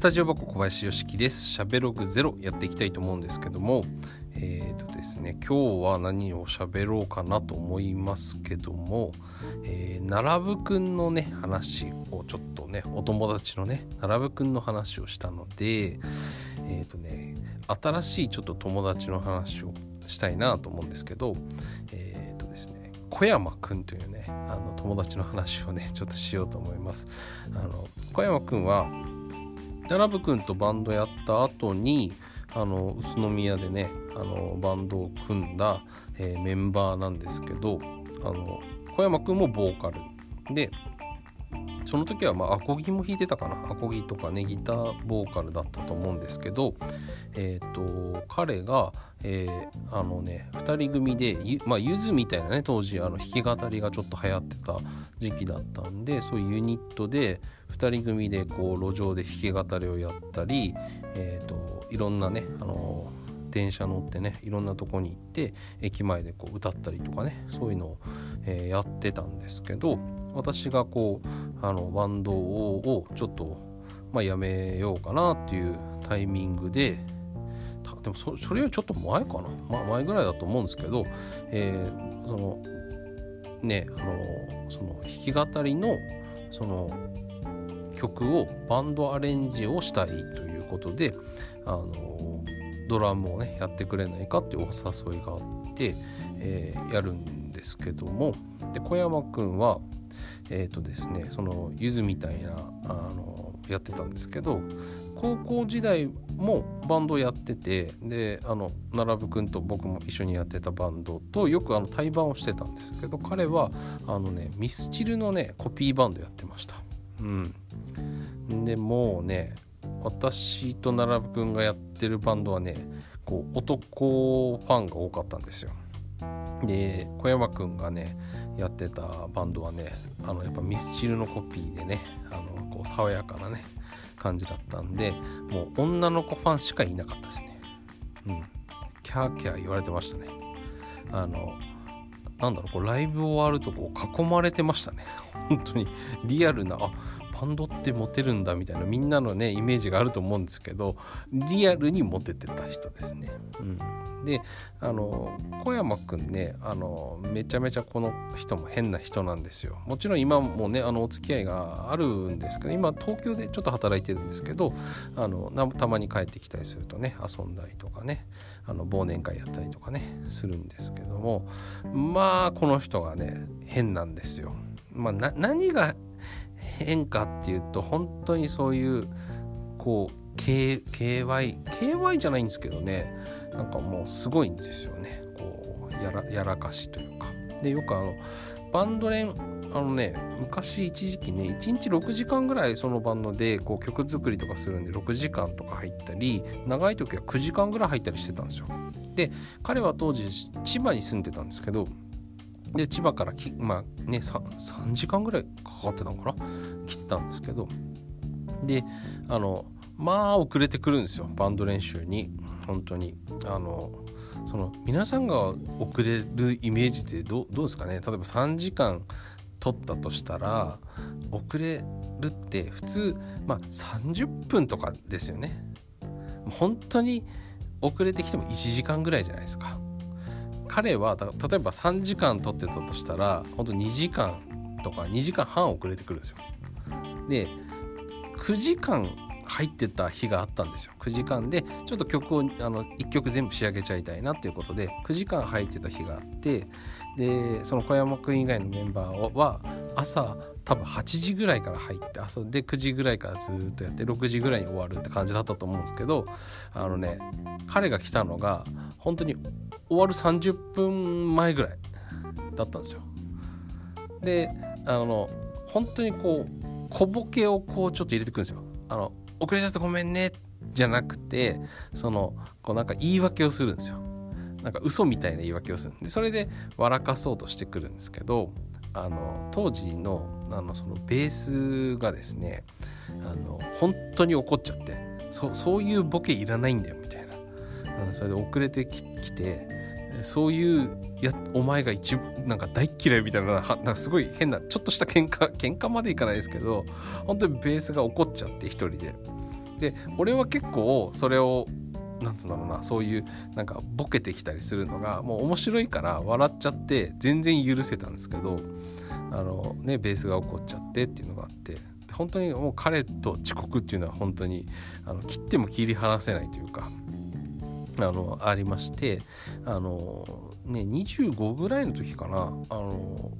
スタジオ箱小林よしきです。しゃべログゼロやっていきたいと思うんですけども、えっ、ー、とですね、今日は何を喋ろうかなと思いますけども、えー、奈良部くんのね、話をちょっとね、お友達のね、奈良部くんの話をしたので、えっ、ー、とね、新しいちょっと友達の話をしたいなと思うんですけど、えっ、とですね、小山くんというね、あの友達の話をね、ちょっとしようと思います。あの小山くんは、ラブ君とバンドやった後にあの宇都宮でねあのバンドを組んだ、えー、メンバーなんですけどあの小山君もボーカルでその時はまあアコギも弾いてたかな。アコギとかねギターボーカルだったと思うんですけどえっ、と彼が、えー、あのね2人組でゆ,、まあ、ゆずみたいなね当時あの弾き語りがちょっと流行ってた時期だったんでそういうユニットで2人組でこう路上で弾き語りをやったり、えーと、いろんなねあの電車乗ってねいろんなとこに行って駅前でこう歌ったりとかねそういうのを、えー、やってたんですけど私がこうあのバンドをちょっと、まあ、やめようかなっていうタイミングででもそれよりちょっと前かな、まあ、前ぐらいだと思うんですけど、えー、そのねあのその弾き語りのその曲をバンドアレンジをしたいということであのドラムをねやってくれないかっていうお誘いがあって、えー、やるんですけども。で小山くんはえっ、ー、とですねそのゆずみたいなあのやってたんですけど高校時代もバンドやっててであの並ぶくんと僕も一緒にやってたバンドとよくあの対バンをしてたんですけど彼はあのねミスチルのねコピーバンドやってました。うん。でもうね私と並ぶくんがやってるバンドはねこう男ファンが多かったんですよ。で小山くんがねやってたバンドはねあのやっぱミスチルのコピーでねあのこう爽やかなね感じだったんでもう女の子ファンしかいなかったですね。うん。キャーキャー言われてましたね。あのなんだろうこうライブ終わるとこう囲まれてましたね。本当に。リアルなあバンドってモテるんだみたいなみんなのねイメージがあると思うんですけどリアルにモテてた人ですね。うん、であの小山くんねあのめちゃめちゃこの人も変な人なんですよ。もちろん今もねあのお付き合いがあるんですけど今東京でちょっと働いてるんですけどあのたまに帰ってきたりするとね遊んだりとかねあの忘年会やったりとかねするんですけどもまあこの人がね変なんですよ。まあ、何が変化っていうと本当にそういうこう K KY KY じゃないんですけどね。なんかもうすごいんですよね。こうやらやらかしというか。でよくあのバンド連あのね昔一時期ね1日6時間ぐらいそのバンドでこう曲作りとかするんで6時間とか入ったり長い時は9時間ぐらい入ったりしてたんですよ。で彼は当時千葉に住んでたんですけどで千葉からきまあね 3, 3時間ぐらいかかってたのかな？来てたんですけど。であのまあ遅れてくるんですよバンド練習に。本当に。あのその皆さんが遅れるイメージってどどうですかね？例えば3時間取ったとしたら遅れるって普通まあ30分とかですよね。本当に遅れてきても1時間ぐらいじゃないですか。彼は例えば3時間撮ってたとしたらほんと2時間とか2時間半遅れてくるんですよ。で9時間入ってた日があったんですよ。9時間でちょっと曲をあの1曲全部仕上げちゃいたいなっていうことで9時間入ってた日があってでその小山君以外のメンバーは朝多分8時ぐらいから入って朝で9時ぐらいからずっとやって6時ぐらいに終わるって感じだったと思うんですけどあのね彼が来たのが本当に終わる30分前ぐらいだったんですよ。であの本当にこう小ボケをこうちょっと入れてくるんですよ。あの遅れちゃってごめんねじゃなくてそのこうなんか言い訳をするんですよ。なんか嘘みたいな言い訳をするんでそれで笑かそうとしてくるんですけどあの当時のあのそのベースがですねあの本当に怒っちゃってそそういうボケいらないんだよみたいな、うん、それで遅れてきてそういうやお前が一なんか大嫌いみたいななんかすごい変なちょっとした喧嘩喧嘩までいかないですけど本当にベースが怒っちゃって一人で。で俺は結構それをなんつうんだろうなそういうなんかボケてきたりするのがもう面白いから笑っちゃって全然許せたんですけどあのねベースが起こっちゃってっていうのがあって本当にもう彼と遅刻っていうのは本当にあの切っても切り離せないというかあのありましてあのね25ぐらいの時かなあの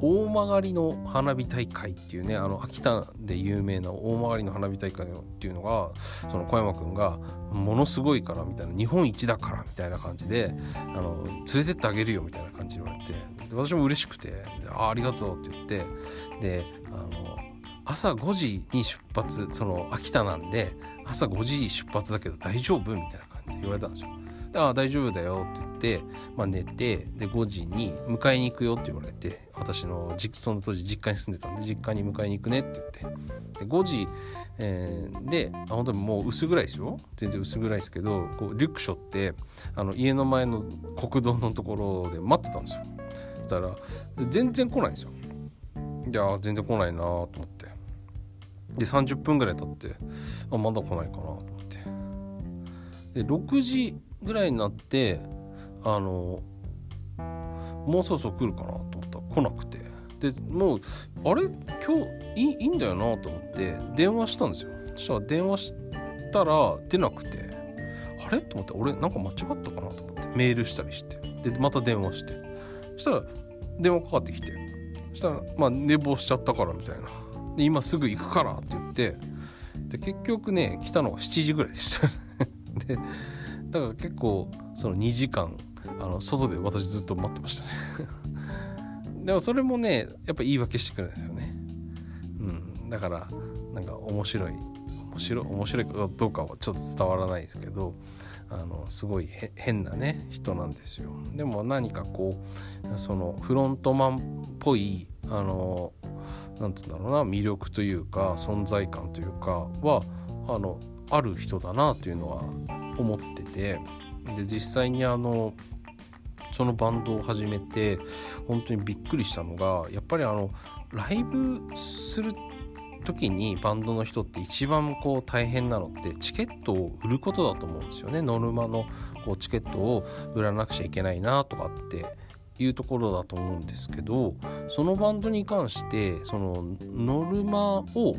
大曲の花火大会っていうねあの秋田で有名な大曲の花火大会っていうのがその小山くんがものすごいからみたいな日本一だからみたいな感じであの連れてってあげるよみたいな感じで言われてで私も嬉しくてあありがとうって言ってであの朝5時に出発その秋田なんで朝5時出発だけど大丈夫みたいな感じで言われたんですよ。ああ大丈夫だよって言って、まあ、寝てで5時に迎えに行くよって言われて私のその当時実家に住んでたんで実家に迎えに行くねって言って。で5時、えー、であ本当にもう薄暗いですよ全然薄暗いですけどこうリュックショってあの家の前の国道のところで待ってたんですよ。そしたら全然来ないんですよ。いや全然来ないなと思って。で30分ぐらい経ってあまだ来ないかなと思って。で6時ぐらいになってあのもうそろそろ来るかなと思った。ら来なくて。でもうあれ？今日いいいんだよなと思って電話したんですよ。そしたら電話したら出なくて。あれ？と思って俺なんか間違ったかなと思って。メールしたりして。でまた電話して。そしたら電話かかってきて。そしたらまあ寝坊しちゃったからみたいな。で今すぐ行くからって言って。で結局ね来たのが7時ぐらいでした。でだから結構その2時間あの外で私ずっと待ってましたね。でもそれもねやっぱ言い訳してくるんですよね。うん。だからなんか面白い面白い面白いかどうかはちょっと伝わらないですけどあのすごい変なね人なんですよ。でも何かこうそのフロントマンっぽいあのなんつうんだろうな魅力というか存在感というかはあのある人だなというのは思っててで実際にあのそのバンドを始めて本当にびっくりしたのがやっぱりあのライブする時にバンドの人って一番こう大変なのってチケットを売ることだと思うんですよね。ノルマのこうチケットを売らなくちゃいけないなとかっていうところだと思うんですけどそのバンドに関してそのノルマをこ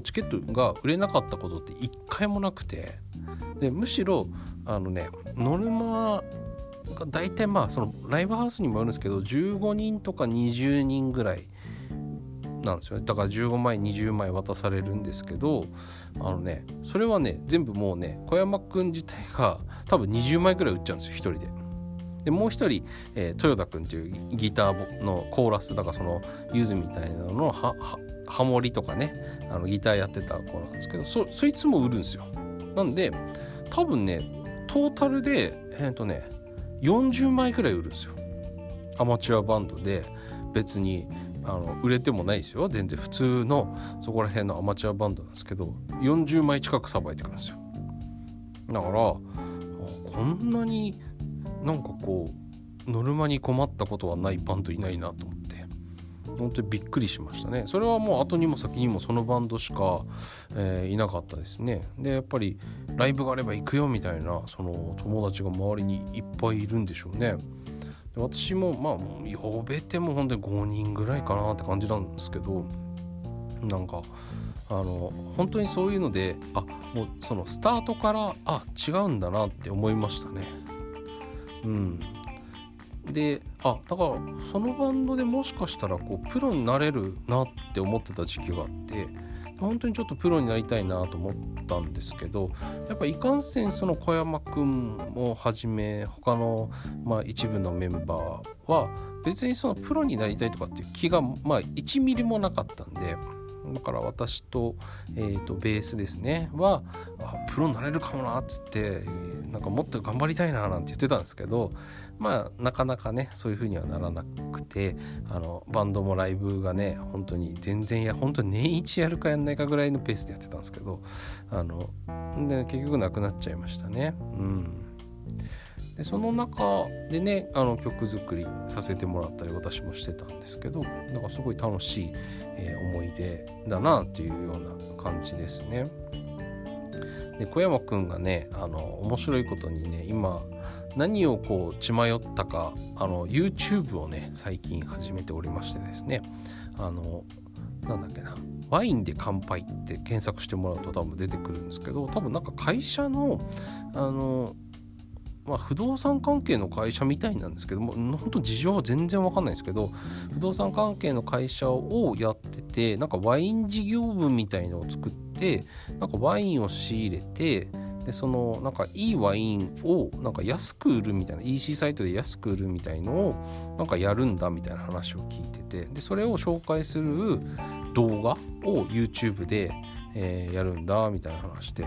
うチケットが売れなかったことって一回もなくてでむしろあのねノルマが大体まあそのライブハウスにもよるんですけど15人とか20人ぐらいなんですよねだから15枚20枚渡されるんですけどあのねそれはね全部もうね小山くん自体が多分20枚ぐらい売っちゃうんですよ1人で。でもう一人、えー、豊田君っていうギターのコーラスだからそのゆずみたいなののハモリとかねあのギターやってた子なんですけどそそいつも売るんですよ。なんで多分ねトータルでえっ、ー、とね40枚くらい売るんですよ。アマチュアバンドで別にあの売れてもないですよ。全然普通のそこら辺のアマチュアバンドなんですけど40枚近くさばいてくるんですよ。だからこんなになんかこうノルマに困ったことはないバンドいないなと思って。本当にびっくりしましたね。それはもう後にも先にもそのバンドしか、えー、いなかったですね。でやっぱりライブがあれば行くよみたいなその友達が周りにいっぱいいるんでしょうね。で私もまあ呼べても本当に5人ぐらいかなって感じなんですけどなんかあの本当にそういうのであもうそのスタートからあ違うんだなって思いましたね。うん。であだからそのバンドでもしかしたらこうプロになれるなって思ってた時期があって本当にちょっとプロになりたいなと思ったんですけどやっぱいかんせんその小山くんをはじめ他の、まあ、一部のメンバーは別にそのプロになりたいとかっていう気がまあ1ミリもなかったんでだから私と,、えーと、ベースですね。はあプロになれるかもなっつってなんかもっと頑張りたいななんて言ってたんですけどまあなかなかねそういう風にはならなくてあのバンドもライブがね本当に全然や本当年一やるかやんないかぐらいのペースでやってたんですけどあので結局なくなっちゃいましたね。うん。でその中でねあの曲作りさせてもらったり私もしてたんですけどなんかすごい楽しい、えー、思い出だなっていうような感じですね。で小山くんがねあの面白いことにね今何をこう血迷ったかあの YouTube をね最近始めておりましてですねあのなんだっけなワインで乾杯って検索してもらうと多分出てくるんですけど多分なんか会社のあのまあ、不動産関係の会社みたいなんですけども本当事情は全然わかんないですけど不動産関係の会社をやっててなんかワイン事業部みたいのを作ってなんかワインを仕入れてでそのなんかいいワインをなんか安く売るみたいな EC サイトで安く売るみたいのをなんかやるんだみたいな話を聞いててでそれを紹介する動画を YouTube で、えー、やるんだみたいな話で。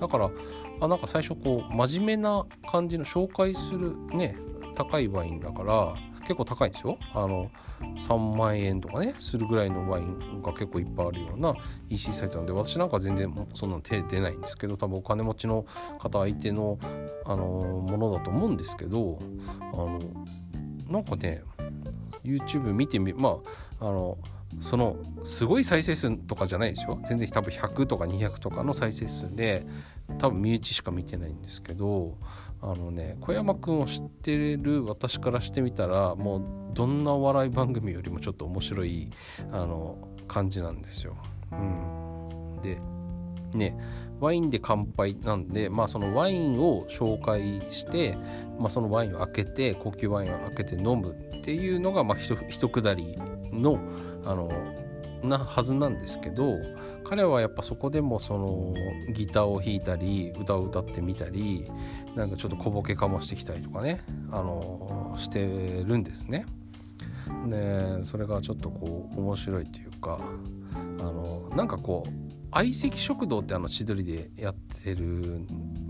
だからあなんか最初こう真面目な感じの紹介するね高いワインだから結構高いんですよ。あの3万円とかねするぐらいのワインが結構いっぱいあるような EC サイトなので私なんか全然そんなの手出ないんですけど多分お金持ちの方相手のあのものだと思うんですけどあのなんかね YouTube 見てみまああのそのすごい再生数とかじゃないでしょ？全然多分100とか200とかの再生数で多分身内しか見てないんですけどあのね小山くんを知ってる私からしてみたらもうどんなお笑い番組よりもちょっと面白いあの感じなんですよ。うん、でねワインで乾杯なんでまあそのワインを紹介して、まあ、そのワインを開けて高級ワインを開けて飲むっていうのがまあ一くだりのあのなはずなんですけど彼はやっぱそこでもそのギターを弾いたり歌を歌ってみたりなんかちょっと小ボケかましてきたりとかねあのしてるんですね。でそれがちょっとこう面白いというかあのなんかこう相席食堂ってあの千鳥でやってる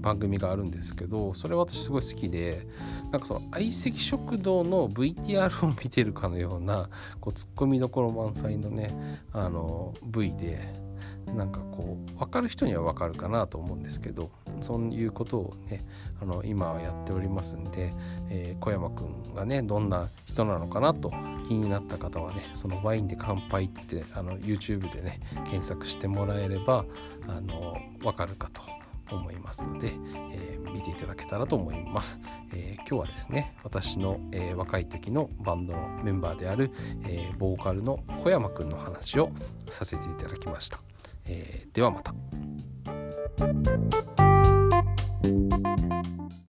番組があるんですけどそれ私すごい好きでなんかその相席食堂の VTR を見てるかのようなこうツッコミどころ満載のねあの V でなんかこう分かる人には分かるかなと思うんですけどそういうことをねあの今はやっておりますんで、えー、小山くんがねどんな人なのかなと気になった方はねそのワインで乾杯ってあの YouTube でね検索してもらえればあの分かるかと思いますので、えー、見ていただけたらと思います、えー、今日はですね私の、えー、若い時のバンドのメンバーである、えボーカルの小山くんの話をさせていただきました。えー、ではまた。